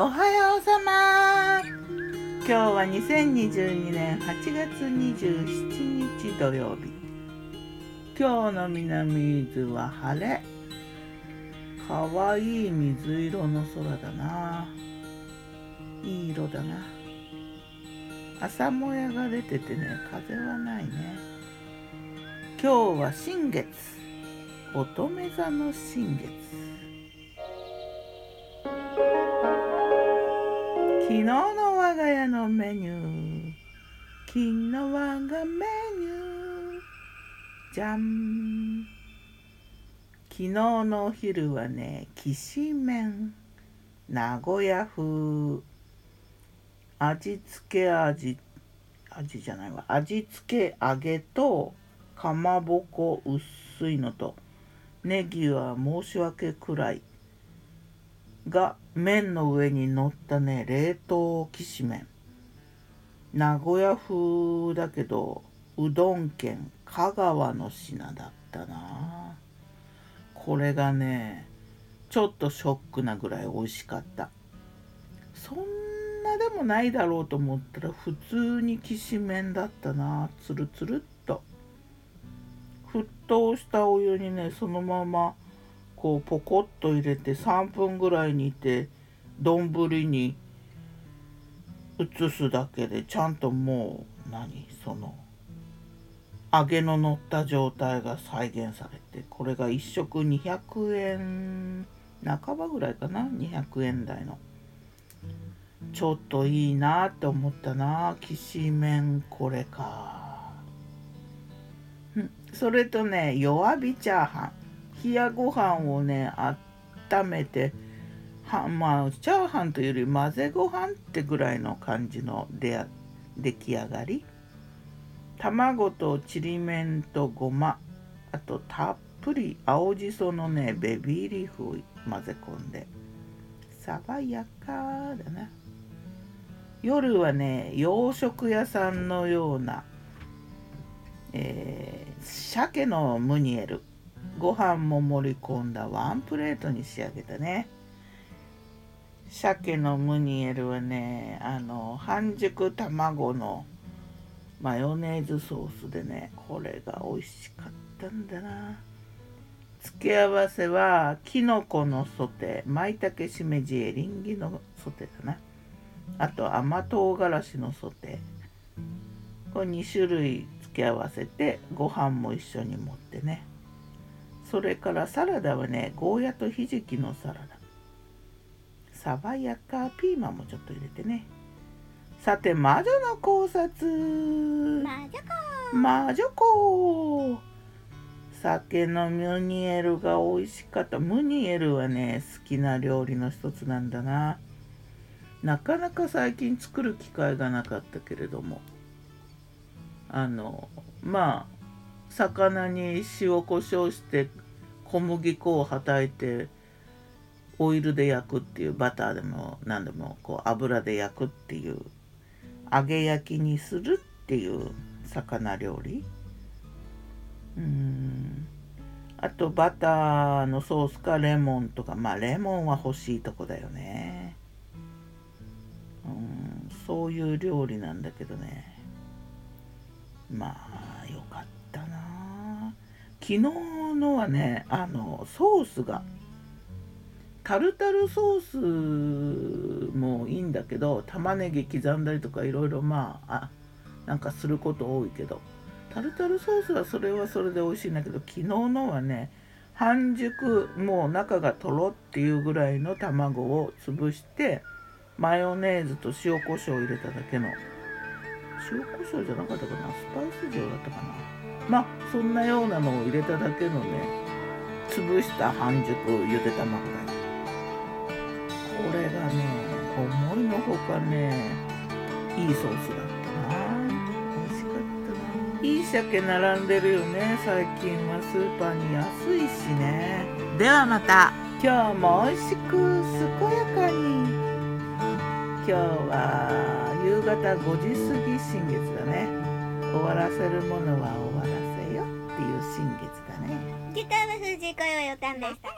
おはようさま。今日は2022年8月27日土曜日。今日の南伊豆は晴れ。かわいい水色の空だな。いい色だな。朝もやが出ててね風はないね。今日は新月。乙女座の新月。昨日の我が家のメニュー。昨日我がメニュー。じゃん昨日のお昼はねきしめん。名古屋風。味付け味。味じゃないわ。味付け揚げとかまぼこ薄いのと。ネギは申し訳くらい。が麺の上に乗ったね冷凍きしめん。名古屋風だけどうどん県香川の品だったな。これがねちょっとショックなぐらい美味しかった。そんなでもないだろうと思ったら普通にきしめんだったなつるつるっと。沸騰したお湯にねそのままこうポコッと入れて3分ぐらい煮て丼に移すだけでちゃんともう何？その揚げの乗った状態が再現されてこれが1食200円半ばぐらいかな？200円台の。ちょっといいなって思ったなきしめんこれか。それとね弱火チャーハン。冷やご飯をね温めてはまあチャーハンというより混ぜご飯ってぐらいの感じの出出来上がり。卵とちりめんとごまあとたっぷり青じそのねベビーリーフを混ぜ込んで。爽やかだな。夜はね洋食屋さんのような、えー、鮭のムニエル。ご飯も盛り込んだワンプレートに仕上げたね。鮭のムニエルはねあの半熟卵のマヨネーズソースでねこれが美味しかったんだな。付け合わせはきのこのソテー舞茸しめじエリンギのソテーだな。あと甘唐辛子のソテー。これ2種類付け合わせてご飯も一緒に持ってね。それからサラダはねゴーヤとひじきのサラダ。爽やかピーマンもちょっと入れてね。さて魔女の考察。魔女子。魔女子。酒のムニエルが美味しかった。ムニエルはね好きな料理の一つなんだな。なかなか最近作る機会がなかったけれども。あのまあ魚に塩コショウして小麦粉をはたいてオイルで焼くっていうバターでも何でもこう油で焼くっていう揚げ焼きにするっていう魚料理。うん。あとバターのソースかレモンとか。まあレモンは欲しいとこだよね。うん。そういう料理なんだけどね。まあ。昨日のはねあのソースがタルタルソースもいいんだけど玉ねぎ刻んだりとかいろいろまああなんかすること多いけどタルタルソースはそれはそれで美味しいんだけど昨日のはね半熟もう中がとろっていうぐらいの卵を潰してマヨネーズと塩コショウを入れただけの塩コショウじゃなかったかな？スパイス塩だったかな？まあそんなようなのを入れただけのね潰した半熟ゆで卵だよこれがね思いのほかねいいソースだったな。美味しかったな。いい鮭並んでるよね最近は。スーパーに安いしね。ではまた。今日も美味しく健やかに。今日は。夕方5時過ぎ新月だね。終わらせるものは終わらせよっていう新月だね。ギターの藤子よよたんでした